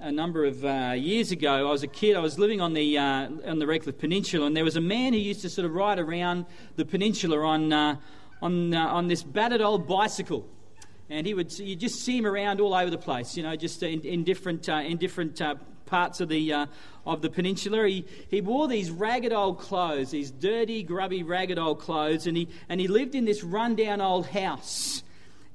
a number of uh, years ago. I was a kid. I was living on the uh, on the Redcliffe Peninsula, and there was a man who used to sort of ride around the peninsula on uh, on uh, on this battered old bicycle. And he would you just see him around all over the place, you know, just in, in different uh, in different uh, parts of the of the peninsula. He he wore these ragged old clothes, these dirty, grubby, ragged old clothes, and he and he lived in this rundown old house.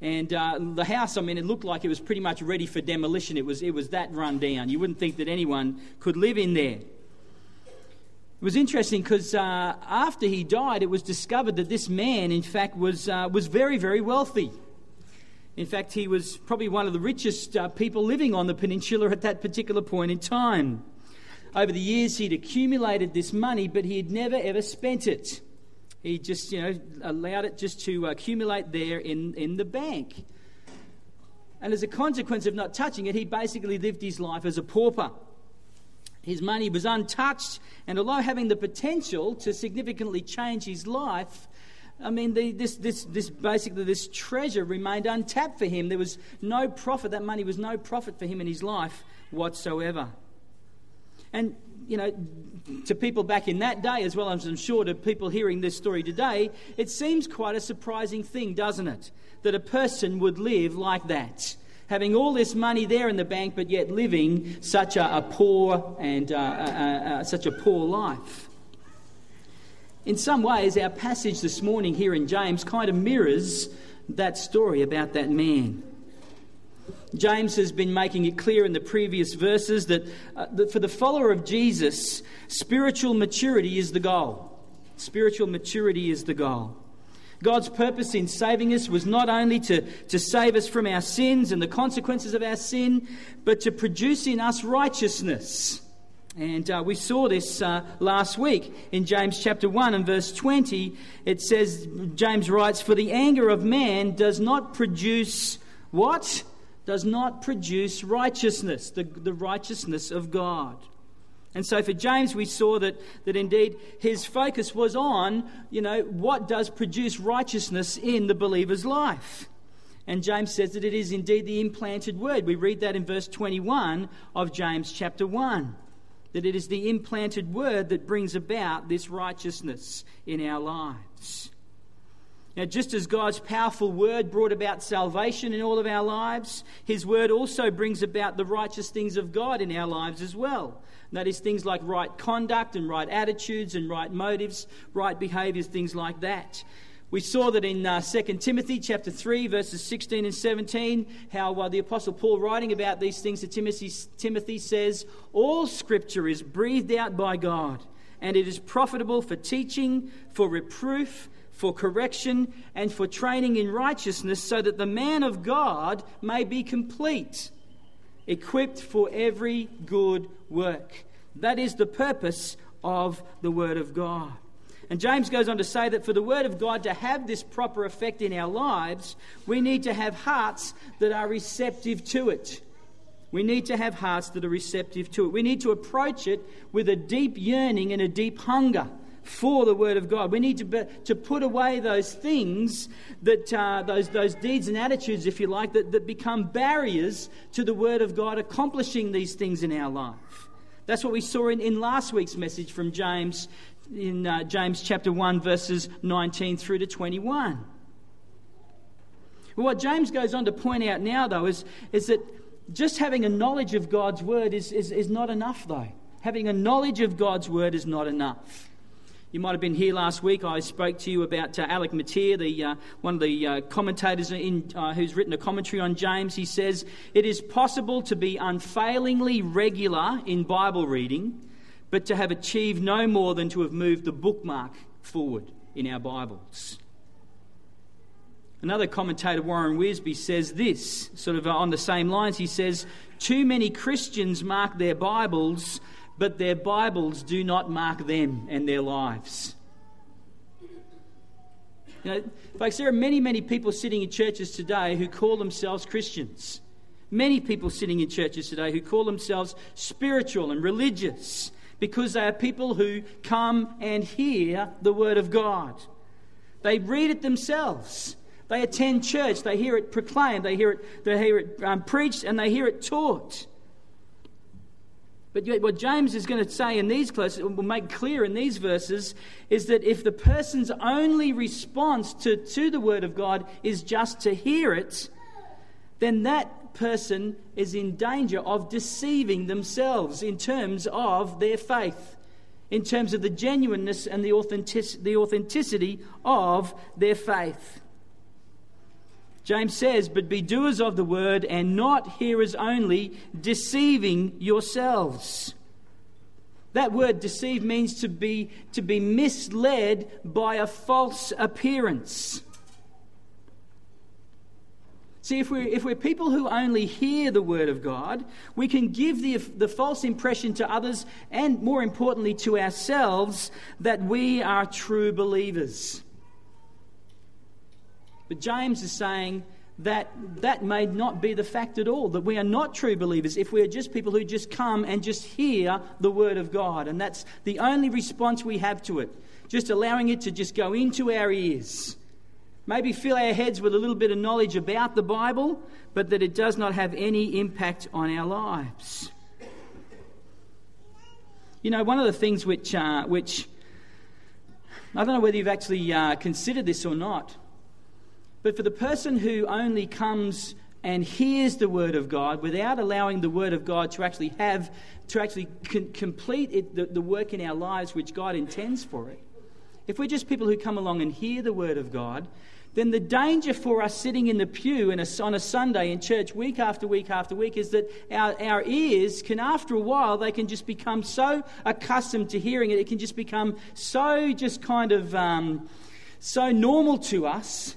And uh, the house, I mean, it looked like it was pretty much ready for demolition. It was, it was that run down. You wouldn't think that anyone could live in there. It was interesting because uh, after he died, it was discovered that this man, in fact, was, uh, was very, very wealthy. In fact, he was probably one of the richest uh, people living on the peninsula at that particular point in time. Over the years, he'd accumulated this money, but he had never ever spent it. He just, you know, allowed it just to accumulate there in, in the bank. And as a consequence of not touching it, he basically lived his life as a pauper. His money was untouched, and although having the potential to significantly change his life, I mean, the, this, this, this basically this treasure remained untapped for him. There was no profit. That money was no profit for him in his life whatsoever. And you know, to people back in that day, as well as I'm sure to people hearing this story today, it seems quite a surprising thing, doesn't it? That a person would live like that. Having all this money there in the bank, but yet living such a, a poor and uh, uh, uh, such a poor life. In some ways, our passage this morning here in James kind of mirrors that story about that man. James has been making it clear in the previous verses that, uh, that for the follower of Jesus, spiritual maturity is the goal. Spiritual maturity is the goal. God's purpose in saving us was not only to, to save us from our sins and the consequences of our sin, but to produce in us righteousness. And uh, we saw this uh, last week in James chapter 1 and verse 20. It says, James writes, For the anger of man does not produce what? Does not produce righteousness, the, the righteousness of God. And so for James, we saw that, that indeed his focus was on, you know, what does produce righteousness in the believer's life. And James says that it is indeed the implanted word. We read that in verse 21 of James chapter 1. That it is the implanted word that brings about this righteousness in our lives. Now, just as God's powerful word brought about salvation in all of our lives, his word also brings about the righteous things of God in our lives as well. And that is things like right conduct and right attitudes and right motives, right behaviors, things like that. We saw that in uh, 2 Timothy chapter 3, verses 16 and 17, how uh, the Apostle Paul, writing about these things to Timothy, Timothy says, All scripture is breathed out by God, and it is profitable for teaching, for reproof, for correction, and for training in righteousness, so that the man of God may be complete, equipped for every good work. That is the purpose of the Word of God. And James goes on to say that for the Word of God to have this proper effect in our lives, we need to have hearts that are receptive to it. We need to have hearts that are receptive to it. We need to approach it with a deep yearning and a deep hunger for the Word of God. We need to, be, to put away those things, that, uh, those, those deeds and attitudes, if you like, that, that become barriers to the Word of God accomplishing these things in our life. That's what we saw in, in last week's message from James, in uh, James chapter 1, verses 19 through to 21. Well, what James goes on to point out now, though, is, is that just having a knowledge of God's Word is, is, is not enough, though. Having a knowledge of God's Word is not enough. You might have been here last week. I spoke to you about uh, Alec Motyer, the, uh, one of the uh, commentators in, uh, who's written a commentary on James. He says, It is possible to be unfailingly regular in Bible reading, but to have achieved no more than to have moved the bookmark forward in our Bibles. Another commentator, Warren Wiersbe, says this, sort of on the same lines. He says, Too many Christians mark their Bibles but their Bibles do not mark them and their lives. You know, folks, there are many, many people sitting in churches today who call themselves Christians. Many people sitting in churches today who call themselves spiritual and religious because they are people who come and hear the Word of God. They read it themselves. They attend church. They hear it proclaimed. They hear it, they hear it um, preached and they hear it taught. But what James is going to say in these close, will make clear in these verses, is that if the person's only response to, to the Word of God is just to hear it, then that person is in danger of deceiving themselves in terms of their faith, in terms of the genuineness and the, authentic, the authenticity of their faith. James says, But be doers of the word and not hearers only, deceiving yourselves. That word deceive means to be, to be misled by a false appearance. See, if we're, if we're people who only hear the word of God, we can give the, the false impression to others and, more importantly, to ourselves that we are true believers. But James is saying that that may not be the fact at all, that we are not true believers if we are just people who just come and just hear the Word of God. And that's the only response we have to it, just allowing it to just go into our ears. Maybe fill our heads with a little bit of knowledge about the Bible, but that it does not have any impact on our lives. You know, one of the things which, uh, which I don't know whether you've actually uh, considered this or not, but for the person who only comes and hears the word of God without allowing the word of God to actually have, to actually complete it, the, the work in our lives which God intends for it, if we're just people who come along and hear the word of God, then the danger for us sitting in the pew a, on a Sunday in church week after week after week is that our, our ears can, after a while, they can just become so accustomed to hearing it, it can just become so just kind of um, so normal to us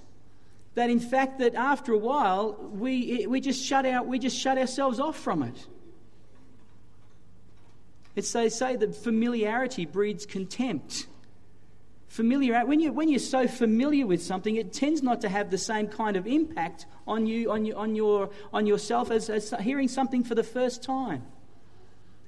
that in fact that after a while we, we just shut out we just shut ourselves off from it. It's they say that familiarity breeds contempt. Familiarity when, you, when you're so familiar with something it tends not to have the same kind of impact on you on, you, on, your, on yourself as, as hearing something for the first time.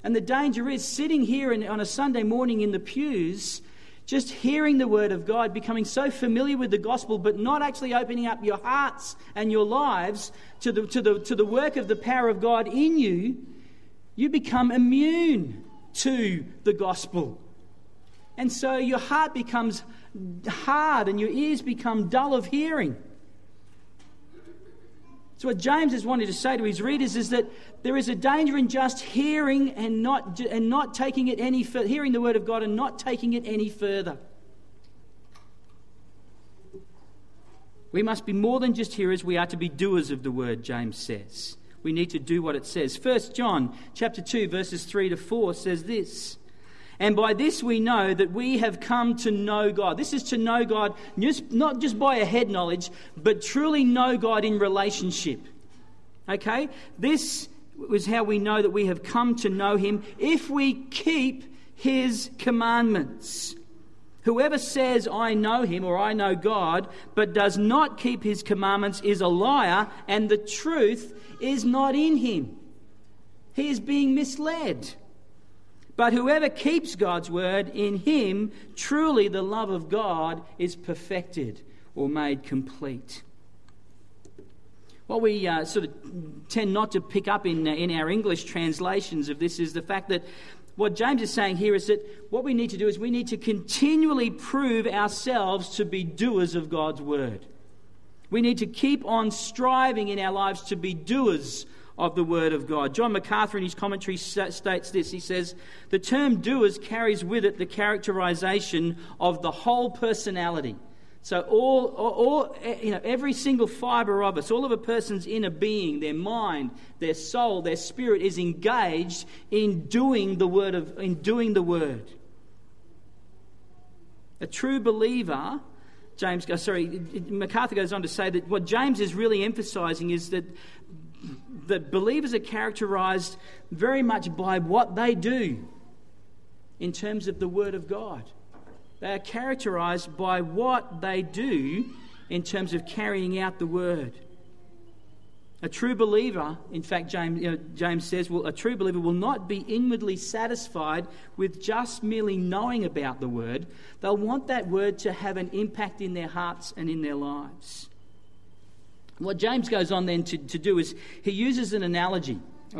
And the danger is sitting here in, on a sunday morning in the pews just hearing the word of God, becoming so familiar with the gospel, but not actually opening up your hearts and your lives to the, to the, to the work of the power of God in you, you become immune to the gospel. And so your heart becomes hard and your ears become dull of hearing. So, what James is wanting to say to his readers is that there is a danger in just hearing and not, and not taking it any further, hearing the word of God and not taking it any further. We must be more than just hearers, we are to be doers of the word, James says. We need to do what it says. 1 John chapter 2, verses 3 to 4 says this. And by this we know that we have come to know God. This is to know God not just by a head knowledge, but truly know God in relationship. Okay? This is how we know that we have come to know Him if we keep His commandments. Whoever says, I know Him or I know God, but does not keep His commandments is a liar, and the truth is not in Him. He is being misled. But whoever keeps God's word, in him truly the love of God is perfected or made complete. What we uh, sort of tend not to pick up in, uh, in our English translations of this is the fact that what James is saying here is that what we need to do is we need to continually prove ourselves to be doers of God's word. We need to keep on striving in our lives to be doers of the Word of God. John MacArthur, in his commentary, states this. He says, The term doers carries with it the characterization of the whole personality. So, all, all, eh, you know, every single fiber of us, all of a person's inner being, their mind, their soul, their spirit is engaged in doing the word of, in doing the word. A true believer James, oh, sorry, MacArthur goes on to say that what James is really emphasizing is that that believers are characterized very much by what they do in terms of the Word of God. They are characterized by what they do in terms of carrying out the Word. A true believer, in fact, James, you know, James says, well, a true believer will not be inwardly satisfied with just merely knowing about the Word. They'll want that Word to have an impact in their hearts and in their lives. What James goes on then to, to do is he uses an analogy.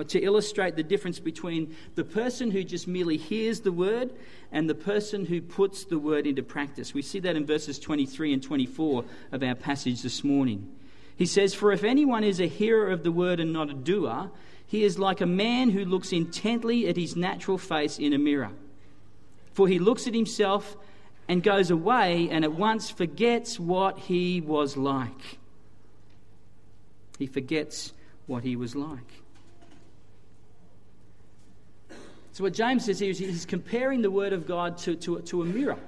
to illustrate the difference between the person who just merely hears the word and the person who puts the word into practice. We see that in verses 23 and 24 of our passage this morning. He says, For if anyone is a hearer of the word and not a doer, he is like a man who looks intently at his natural face in a mirror. For he looks at himself and goes away and at once forgets what he was like. He forgets what he was like. So, what James says here is he's comparing the Word of God to, to, to a mirror.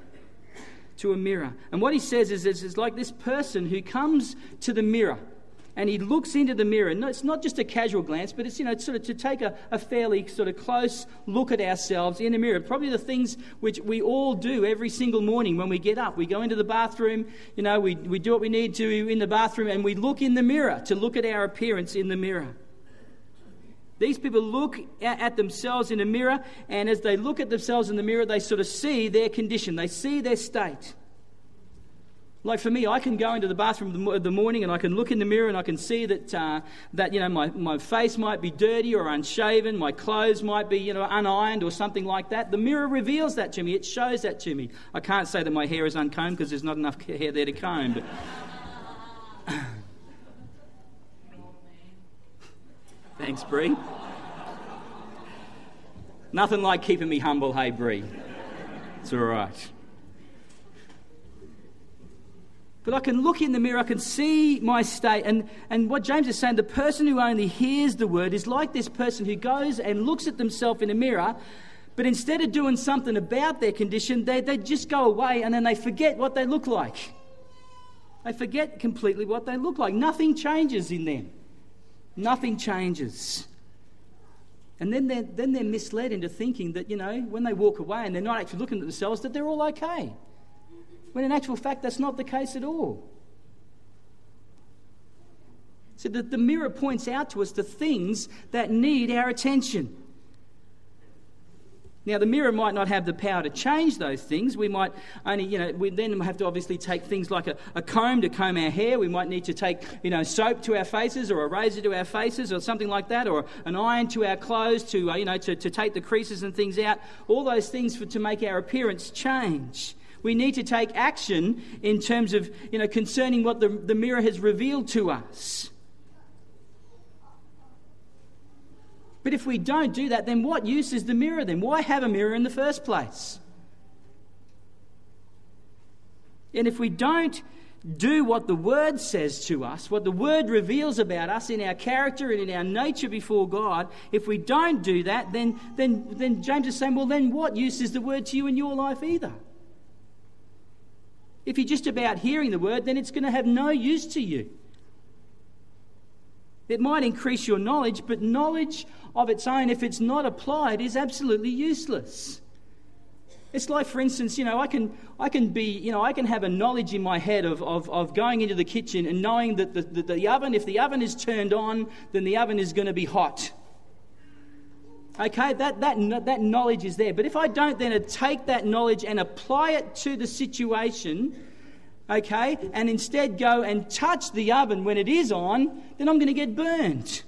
To a mirror. And what he says is it's like this person who comes to the mirror and he looks into the mirror. And it's not just a casual glance, but it's, you know, it's sort of to take a, a fairly sort of close look at ourselves in the mirror. Probably the things which we all do every single morning when we get up. We go into the bathroom, you know, we, we do what we need to in the bathroom, and we look in the mirror to look at our appearance in the mirror. These people look at themselves in a mirror, and as they look at themselves in the mirror, they sort of see their condition, they see their state. Like for me, I can go into the bathroom the morning and I can look in the mirror and I can see that, uh, that you know, my, my face might be dirty or unshaven, my clothes might be you know, unironed or something like that. The mirror reveals that to me, it shows that to me. I can't say that my hair is uncombed because there's not enough hair there to comb. But... Thanks, Bree. Nothing like keeping me humble, hey, Bree. It's all right. But I can look in the mirror, I can see my state. And, and what James is saying, the person who only hears the word is like this person who goes and looks at themselves in a mirror, but instead of doing something about their condition, they, they just go away and then they forget what they look like. They forget completely what they look like. Nothing changes in them. Nothing changes. And then they're, then they're misled into thinking that, you know, when they walk away and they're not actually looking at themselves, that they're all okay. When in actual fact, that's not the case at all. So the, mirror points out to us the things that need our attention. Now, the mirror might not have the power to change those things. We might only, you know, we then have to obviously take things like a, a, comb to comb our hair. We might need to take, you know, soap to our faces or a razor to our faces or something like that, or an iron to our clothes to, uh, you know, to, to take the creases and things out. All those things for, to make our appearance change. We need to take action in terms of, you know, concerning what the, the mirror has revealed to us. But if we don't do that, then what use is the mirror then? Why have a mirror in the first place? And if we don't do what the Word says to us, what the Word reveals about us in our character and in our nature before God, if we don't do that, then, then, then James is saying, well, then what use is the Word to you in your life either? If you're just about hearing the word, then it's going to have no use to you. It might increase your knowledge, but knowledge of its own, if it's not applied, is absolutely useless. It's like, for instance, you know, I can, I can be, you know, I can have a knowledge in my head of, of, of going into the kitchen and knowing that the, the, the oven, if the oven is turned on, then the oven is going to be hot. Okay, that, that, that knowledge is there. But if I don't then take that knowledge and apply it to the situation, okay, and instead go and touch the oven when it is on, then I'm going to get burnt.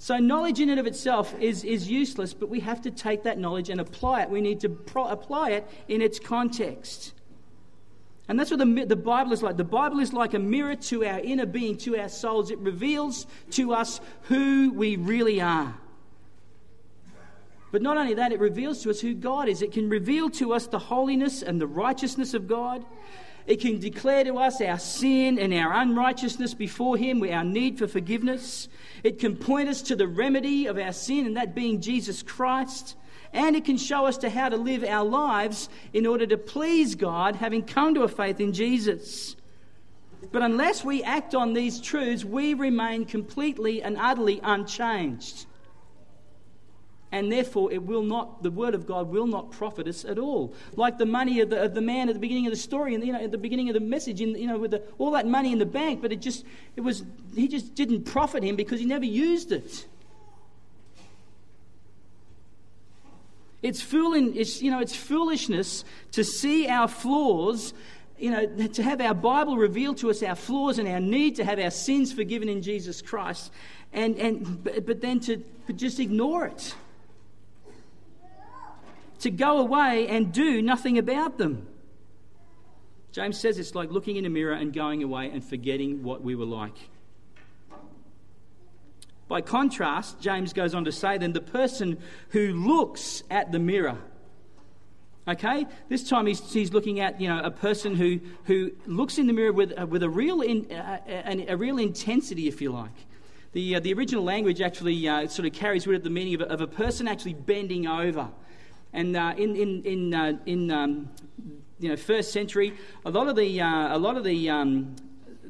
So, knowledge in and of itself is, is useless, but we have to take that knowledge and apply it. We need to pro- apply it in its context. And that's what the, the Bible is like. The Bible is like a mirror to our inner being, to our souls. It reveals to us who we really are. But not only that, it reveals to us who God is. It can reveal to us the holiness and the righteousness of God. It can declare to us our sin and our unrighteousness before Him, our need for forgiveness. It can point us to the remedy of our sin, and that being Jesus Christ. And it can show us to how to live our lives in order to please God, having come to a faith in Jesus. But unless we act on these truths, we remain completely and utterly unchanged and therefore it will not the word of god will not profit us at all like the money of the, of the man at the beginning of the story and you know at the beginning of the message in, you know with the, all that money in the bank but it just it was he just didn't profit him because he never used it it's fooling it's you know it's foolishness to see our flaws you know, to have our Bible reveal to us our flaws and our need to have our sins forgiven in Jesus Christ, and, and, but then to just ignore it. To go away and do nothing about them. James says it's like looking in a mirror and going away and forgetting what we were like. By contrast, James goes on to say, then the person who looks at the mirror, okay, this time he's, he's looking at you know a person who, who looks in the mirror with, uh, with a, real in, uh, a, a, real intensity, if you like. The, uh, the original language actually uh, sort of carries with it the meaning of a, of a person actually bending over. And uh, in, in, in, uh, in um, you know, first century, a lot of the, a lot of the um,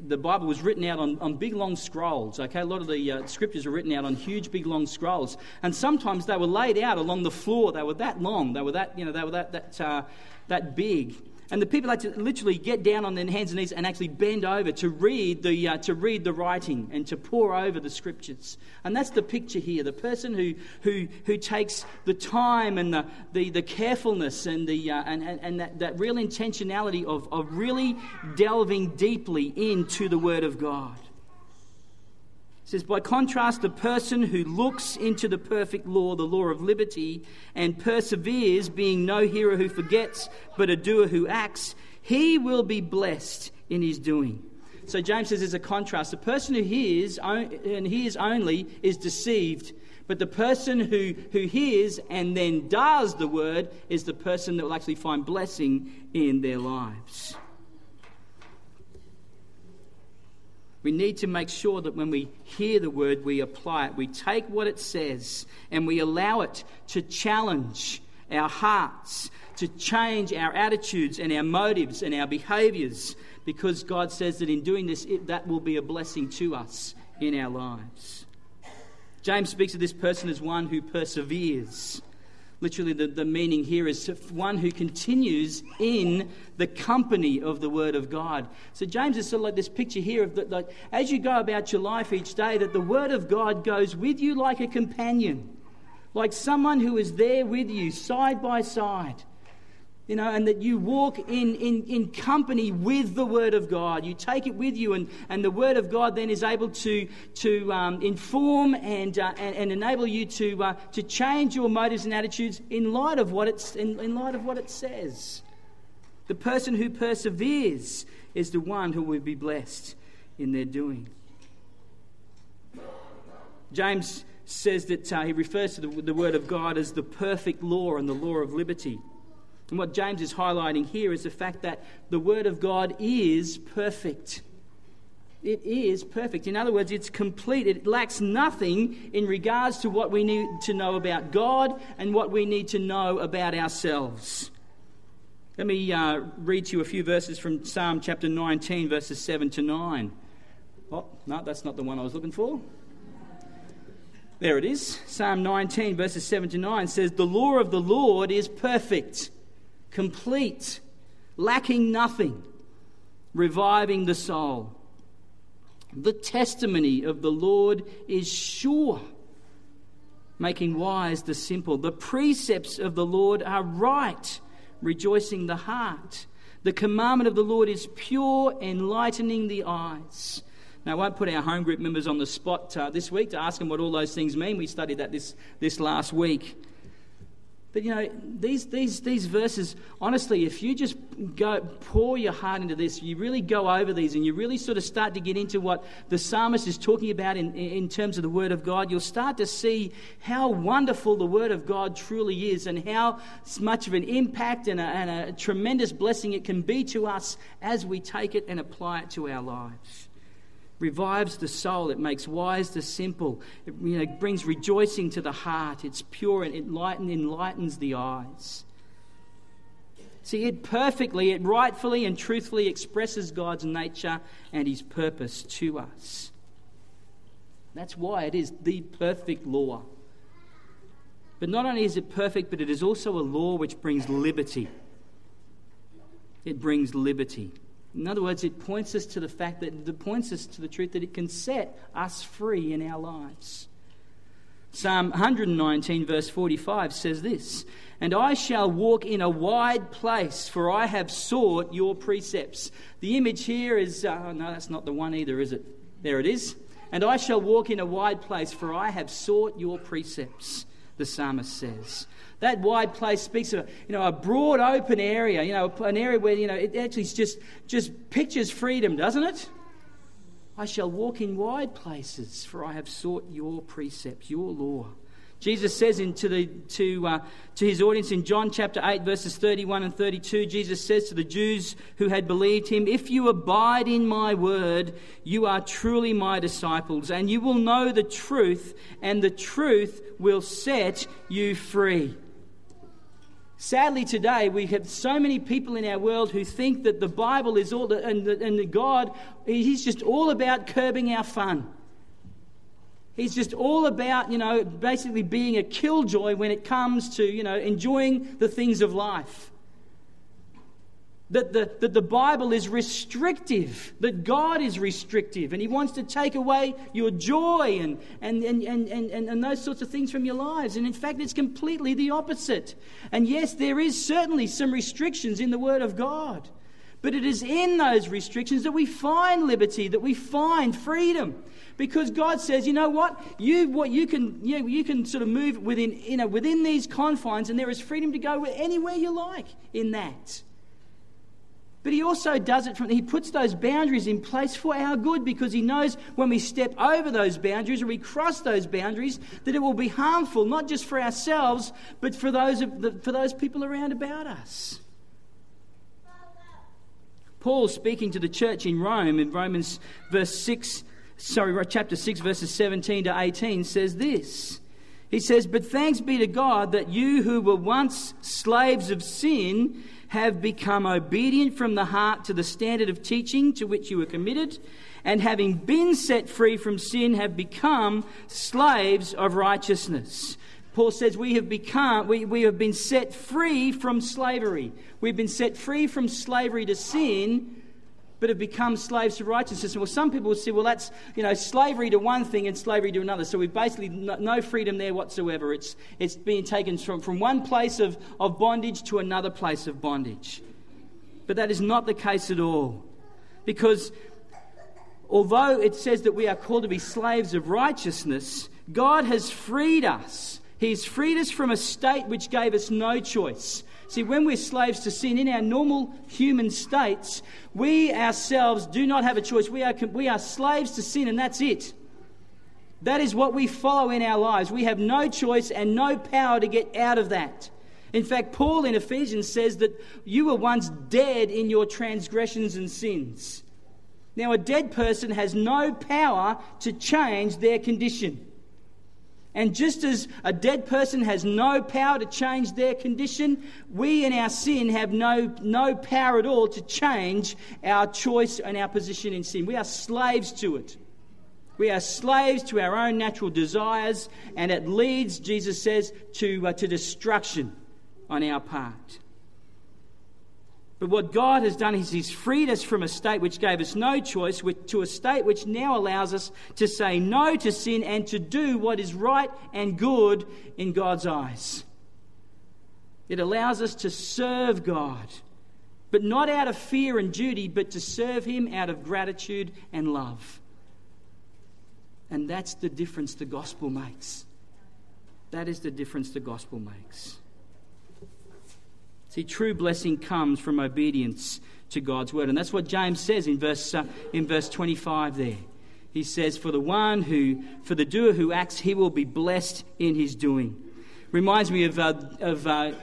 the Bible was written out on, on big long scrolls. Okay, a lot of the uh, scriptures are written out on huge big long scrolls, and sometimes they were laid out along the floor. They were that long. They were that you know they were that that uh, that big. And the people had to literally get down on their hands and knees and actually bend over to read the, uh, to read the writing and to pour over the scriptures. And that's the picture here the person who, who, who takes the time and the, the, the carefulness and, the, uh, and, and, and that, that real intentionality of, of really delving deeply into the Word of God says, by contrast, the person who looks into the perfect law, the law of liberty, and perseveres, being no hearer who forgets, but a doer who acts, he will be blessed in his doing. So James says there's a contrast. The person who hears and hears only is deceived, but the person who, who hears and then does the word is the person that will actually find blessing in their lives. We need to make sure that when we hear the word, we apply it. We take what it says and we allow it to challenge our hearts, to change our attitudes and our motives and our behaviors, because God says that in doing this, it, that will be a blessing to us in our lives. James speaks of this person as one who perseveres. Literally, the, the meaning here is one who continues in the company of the Word of God. So, James is sort of like this picture here of that, like, as you go about your life each day, that the Word of God goes with you like a companion, like someone who is there with you, side by side you know, and that you walk in, in, in company with the Word of God. You take it with you, and, and the Word of God then is able to, to um, inform and, uh, and, and, enable you to, uh, to change your motives and attitudes in light, of what it's, in, in light of what it says. The person who perseveres is the one who will be blessed in their doing. James says that uh, he refers to the, the Word of God as the perfect law and the law of liberty. And what James is highlighting here is the fact that the Word of God is perfect. It is perfect. In other words, it's complete. It lacks nothing in regards to what we need to know about God and what we need to know about ourselves. Let me uh, read to you a few verses from Psalm chapter 19, verses 7 to 9. Oh, no, that's not the one I was looking for. There it is. Psalm 19, verses 7 to 9 says, The law of the Lord is perfect complete, lacking nothing, reviving the soul. The testimony of the Lord is sure, making wise the simple. The precepts of the Lord are right, rejoicing the heart. The commandment of the Lord is pure, enlightening the eyes. Now, I won't put our home group members on the spot uh, this week to ask them what all those things mean. We studied that this, this last week. But you know, these, these, these verses, honestly, if you just go pour your heart into this, you really go over these and you really sort of start to get into what the psalmist is talking about in, in terms of the Word of God, you'll start to see how wonderful the Word of God truly is and how much of an impact and a, and a tremendous blessing it can be to us as we take it and apply it to our lives revives the soul. It makes wise the simple. It you know, brings rejoicing to the heart. It's pure and it enlighten, enlightens the eyes. See, it perfectly, it rightfully and truthfully expresses God's nature and His purpose to us. That's why it is the perfect law. But not only is it perfect, but it is also a law which brings liberty. It brings liberty. In other words, it points us to the fact that it points us to the truth that it can set us free in our lives. Psalm 119, verse 45 says this And I shall walk in a wide place, for I have sought your precepts. The image here is, uh, no, that's not the one either, is it? There it is. And I shall walk in a wide place, for I have sought your precepts, the psalmist says. That wide place speaks of you know, a broad open area, you know, an area where you know, it actually just, just pictures freedom, doesn't it? I shall walk in wide places, for I have sought your precepts, your law. Jesus says into the, to, uh, to his audience in John chapter 8, verses 31 and 32, Jesus says to the Jews who had believed him, If you abide in my word, you are truly my disciples, and you will know the truth, and the truth will set you free. Sadly, today we have so many people in our world who think that the Bible is all, and, and God, He's just all about curbing our fun. He's just all about, you know, basically being a killjoy when it comes to, you know, enjoying the things of life that the, that the Bible is restrictive, that God is restrictive, and He wants to take away your joy and, and, and, and, and, and those sorts of things from your lives. And in fact, it's completely the opposite. And yes, there is certainly some restrictions in the Word of God. But it is in those restrictions that we find liberty, that we find freedom. Because God says, you know what? You, what you, can, you, you can sort of move within, you know, within these confines, and there is freedom to go anywhere you like in that. But he also does it from, he puts those boundaries in place for our good because he knows when we step over those boundaries or we cross those boundaries that it will be harmful, not just for ourselves, but for those, for those people around about us. Paul speaking to the church in Rome in Romans verse 6, sorry, chapter 6, verses 17 to 18 says this. He says, But thanks be to God that you who were once slaves of sin have become obedient from the heart to the standard of teaching to which you were committed, and having been set free from sin, have become slaves of righteousness. Paul says we have become, we, we have been set free from slavery. We've been set free from slavery to sin but have become slaves to righteousness. Well, some people will say, well, that's you know slavery to one thing and slavery to another. So we've basically no freedom there whatsoever. It's it's being taken from, from one place of, of bondage to another place of bondage. But that is not the case at all. Because although it says that we are called to be slaves of righteousness, God has freed us. He's freed us from a state which gave us no choice. See, when we're slaves to sin in our normal human states, we ourselves do not have a choice. We are, we are slaves to sin, and that's it. That is what we follow in our lives. We have no choice and no power to get out of that. In fact, Paul in Ephesians says that you were once dead in your transgressions and sins. Now, a dead person has no power to change their condition. And just as a dead person has no power to change their condition, we in our sin have no, no power at all to change our choice and our position in sin. We are slaves to it. We are slaves to our own natural desires, and it leads, Jesus says, to, uh, to destruction on our part. But what God has done is He's freed us from a state which gave us no choice to a state which now allows us to say no to sin and to do what is right and good in God's eyes. It allows us to serve God, but not out of fear and duty, but to serve Him out of gratitude and love. And that's the difference the gospel makes. That is the difference the gospel makes. See, true blessing comes from obedience to God's word. And that's what James says in verse, uh, in verse 25 there. He says, For the one who, for the doer who acts, he will be blessed in his doing. Reminds me of, uh, of uh,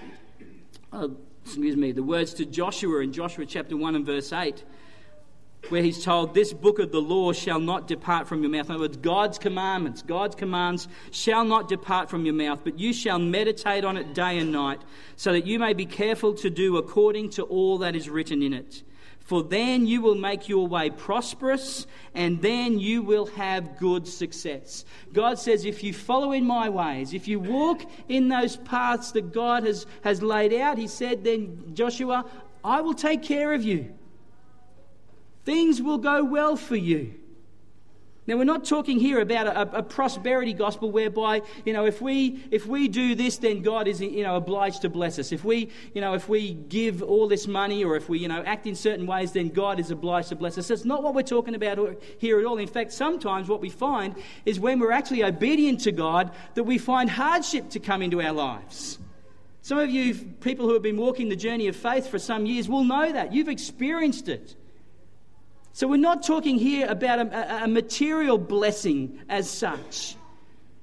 uh excuse me, the words to Joshua in Joshua chapter 1 and verse 8 where he's told, This book of the law shall not depart from your mouth. In other words, God's commandments, God's commands shall not depart from your mouth, but you shall meditate on it day and night, so that you may be careful to do according to all that is written in it. For then you will make your way prosperous, and then you will have good success. God says, if you follow in my ways, if you walk in those paths that God has, has laid out, He said, then Joshua, I will take care of you. Things will go well for you. Now, we're not talking here about a, a, prosperity gospel whereby, you know, if we, if we do this, then God is, you know, obliged to bless us. If we, you know, if we give all this money or if we, you know, act in certain ways, then God is obliged to bless us. That's not what we're talking about here at all. In fact, sometimes what we find is when we're actually obedient to God, that we find hardship to come into our lives. Some of you people who have been walking the journey of faith for some years will know that. You've experienced it. So we're not talking here about a, a material blessing as such.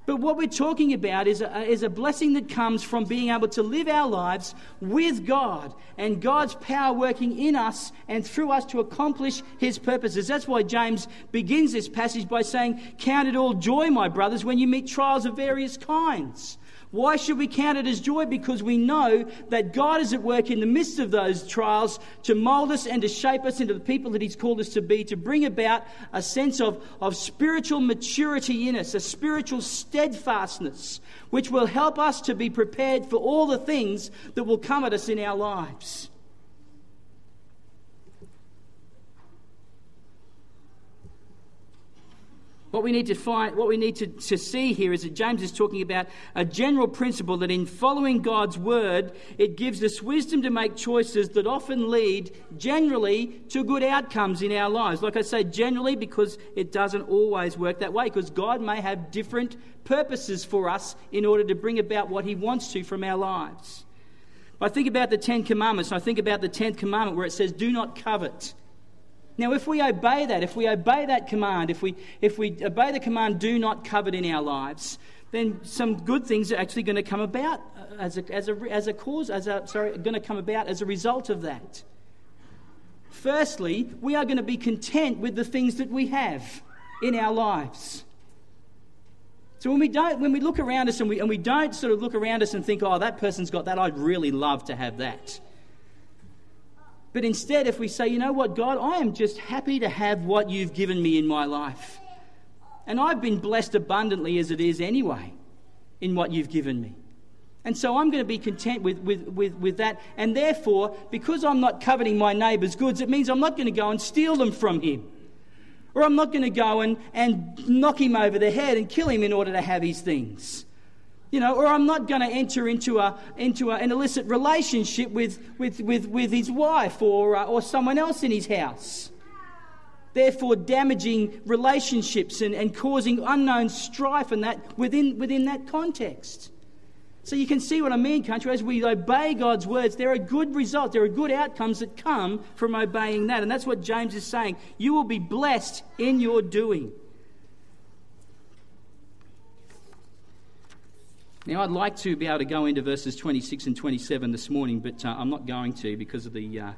But what we're talking about is a, is a blessing that comes from being able to live our lives with God and God's power working in us and through us to accomplish His purposes. That's why James begins this passage by saying, Count it all joy, my brothers, when you meet trials of various kinds. Why should we count it as joy? Because we know that God is at work in the midst of those trials to mold us and to shape us into the people that He's called us to be, to bring about a sense of, of spiritual maturity in us, a spiritual steadfastness, which will help us to be prepared for all the things that will come at us in our lives. What we need to find, what we need to, to see here is that James is talking about a general principle that in following God's word, it gives us wisdom to make choices that often lead generally to good outcomes in our lives. Like I say, generally because it doesn't always work that way, because God may have different purposes for us in order to bring about what He wants to from our lives. I think about the Ten Commandments, I think about the Tenth Commandment where it says, Do not covet. Now, if we obey that, if we obey that command, if we, if we obey the command, do not covet in our lives, then some good things are actually going to come about uh, as a, as a, as a cause, as a, sorry, going to come about as a result of that. Firstly, we are going to be content with the things that we have in our lives. So when we don't, when we look around us and we, and we don't sort of look around us and think, oh, that person's got that, I'd really love to have that. But instead, if we say, you know what, God, I am just happy to have what you've given me in my life. And I've been blessed abundantly as it is anyway in what you've given me. And so I'm going to be content with, with, with, with that. And therefore, because I'm not coveting my neighbour's goods, it means I'm not going to go and steal them from him. Or I'm not going to go and, and knock him over the head and kill him in order to have his things. You know, or I'm not going to enter into, a, into a, an illicit relationship with, with, with, with his wife or, uh, or someone else in his house. Therefore, damaging relationships and, and causing unknown strife and that within, within that context. So you can see what I mean, country. As we obey God's words, there are good results, there are good outcomes that come from obeying that. And that's what James is saying. You will be blessed in your doing. Now, I'd like to be able to go into verses 26 and 27 this morning, but uh, I'm not going to because of the uh,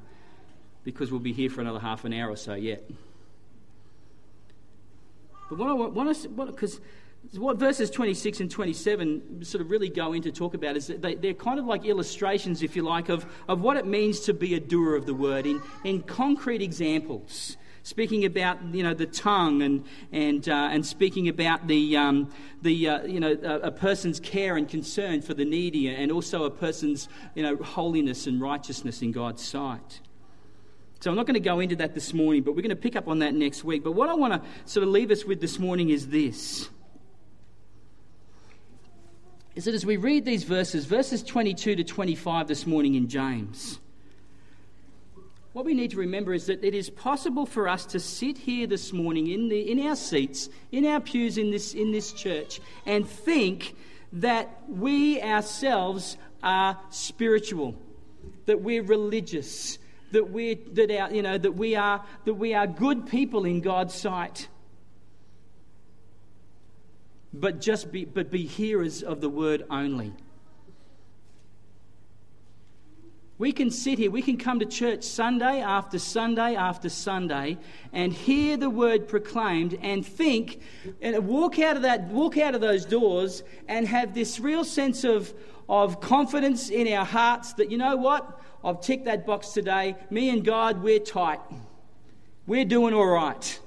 because we'll be here for another half an hour or so yet. But what I want because what verses 26 and 27 sort of really go into talk about is that they, they're kind of like illustrations, if you like, of, of what it means to be a doer of the word in, in concrete examples speaking about you know the tongue and and uh, and speaking about the um, the uh, you know a, a, person's care and concern for the needy and also a person's you know holiness and righteousness in God's sight. So I'm not going to go into that this morning, but we're going to pick up on that next week. But what I want to sort of leave us with this morning is this. Is that as we read these verses, verses 22 to 25 this morning in James, what we need to remember is that it is possible for us to sit here this morning in, the, in our seats, in our pews in this, in this church, and think that we ourselves are spiritual, that we're religious, that, we're, that, our, you know, that, we are, that we are good people in God's sight. But just be, but be hearers of the word only. We can sit here, we can come to church Sunday after Sunday after Sunday and hear the word proclaimed and think and walk out of that walk out of those doors and have this real sense of, of confidence in our hearts that you know what? I've ticked that box today. Me and God, we're tight. We're doing all right.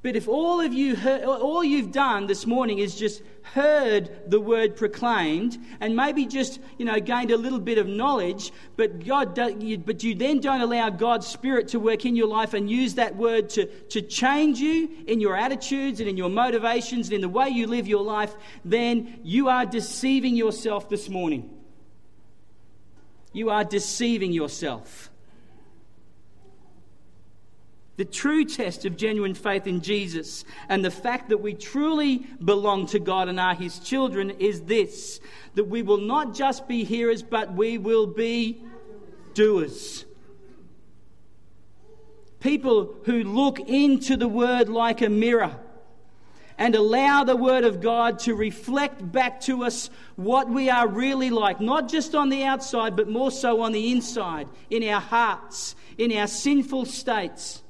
But if all of you heard, all you've done this morning is just heard the word proclaimed and maybe just you know gained a little bit of knowledge, but God, but you then don't allow God's Spirit to work in your life and use that word to, to change you in your attitudes and in your motivations and in the way you live your life, then you are deceiving yourself this morning. You are deceiving yourself. The true test of genuine faith in Jesus and the fact that we truly belong to God and are His children is this that we will not just be hearers, but we will be doers. People who look into the Word like a mirror and allow the Word of God to reflect back to us what we are really like, not just on the outside, but more so on the inside, in our hearts, in our sinful states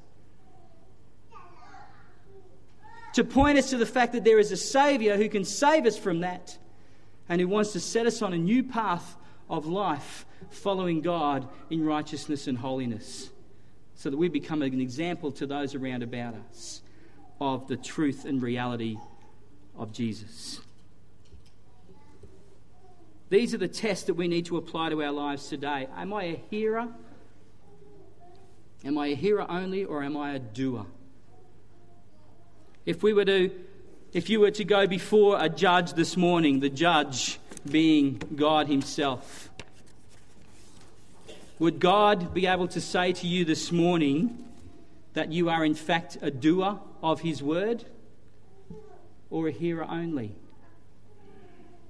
to point us to the fact that there is a Saviour who can save us from that and who wants to set us on a new path of life following God in righteousness and holiness so that we become an example to those around about us of the truth and reality of Jesus. These are the tests that we need to apply to our lives today. Am I a hearer? Am I a hearer only, or am I a doer? If we were to, if you were to go before a judge this morning, the judge being God Himself, would God be able to say to you this morning that you are in fact a doer of His word or a hearer only?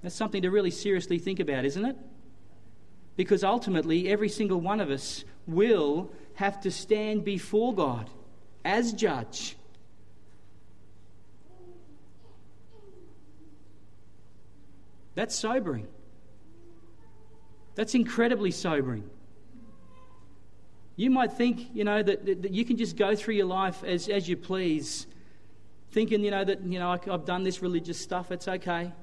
That's something to really seriously think about, isn't it? Because ultimately, every single one of us will have to stand before God as judge. That's sobering. That's incredibly sobering. You might think, you know, that, that you can just go through your life as, as you please, thinking, you know, that, you know, I've done this religious stuff, it's okay.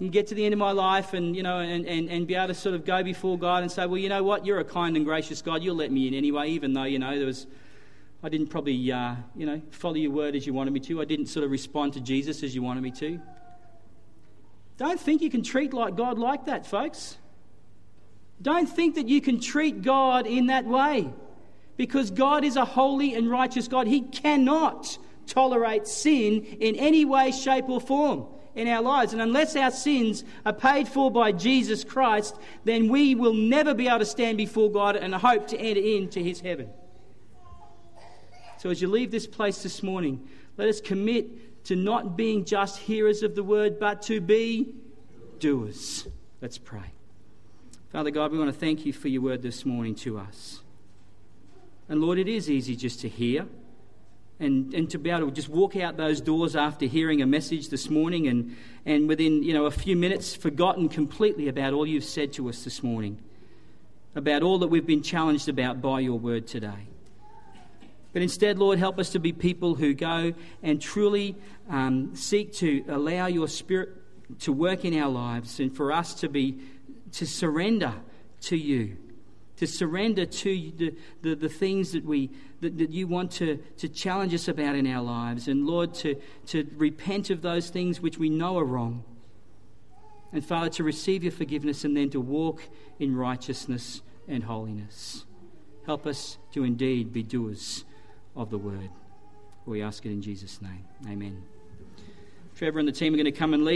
And get to the end of my life and, you know, and, and, and be able to sort of go before God and say, well, you know what, you're a kind and gracious God, you'll let me in anyway, even though, you know, there was, I didn't probably, uh, you know, follow your word as you wanted me to. I didn't sort of respond to Jesus as you wanted me to. Don't think you can treat like God like that, folks. Don't think that you can treat God in that way. Because God is a holy and righteous God. He cannot tolerate sin in any way, shape, or form in our lives. And unless our sins are paid for by Jesus Christ, then we will never be able to stand before God and hope to enter into his heaven. So as you leave this place this morning, let us commit to not being just hearers of the word, but to be doers. Let's pray. Father God, we want to thank you for your word this morning to us. And Lord, it is easy just to hear and, and to be able to just walk out those doors after hearing a message this morning and, and within you know, a few minutes forgotten completely about all you've said to us this morning, about all that we've been challenged about by your word today. But instead, Lord, help us to be people who go and truly um, seek to allow your Spirit to work in our lives and for us to be to surrender to you, to surrender to the, the, the things that, we, that, that you want to, to challenge us about in our lives. And Lord, to, to repent of those things which we know are wrong. And Father, to receive your forgiveness and then to walk in righteousness and holiness. Help us to indeed be doers of the word. We ask it in Jesus' name. Amen. Trevor and the team are going to come and lead.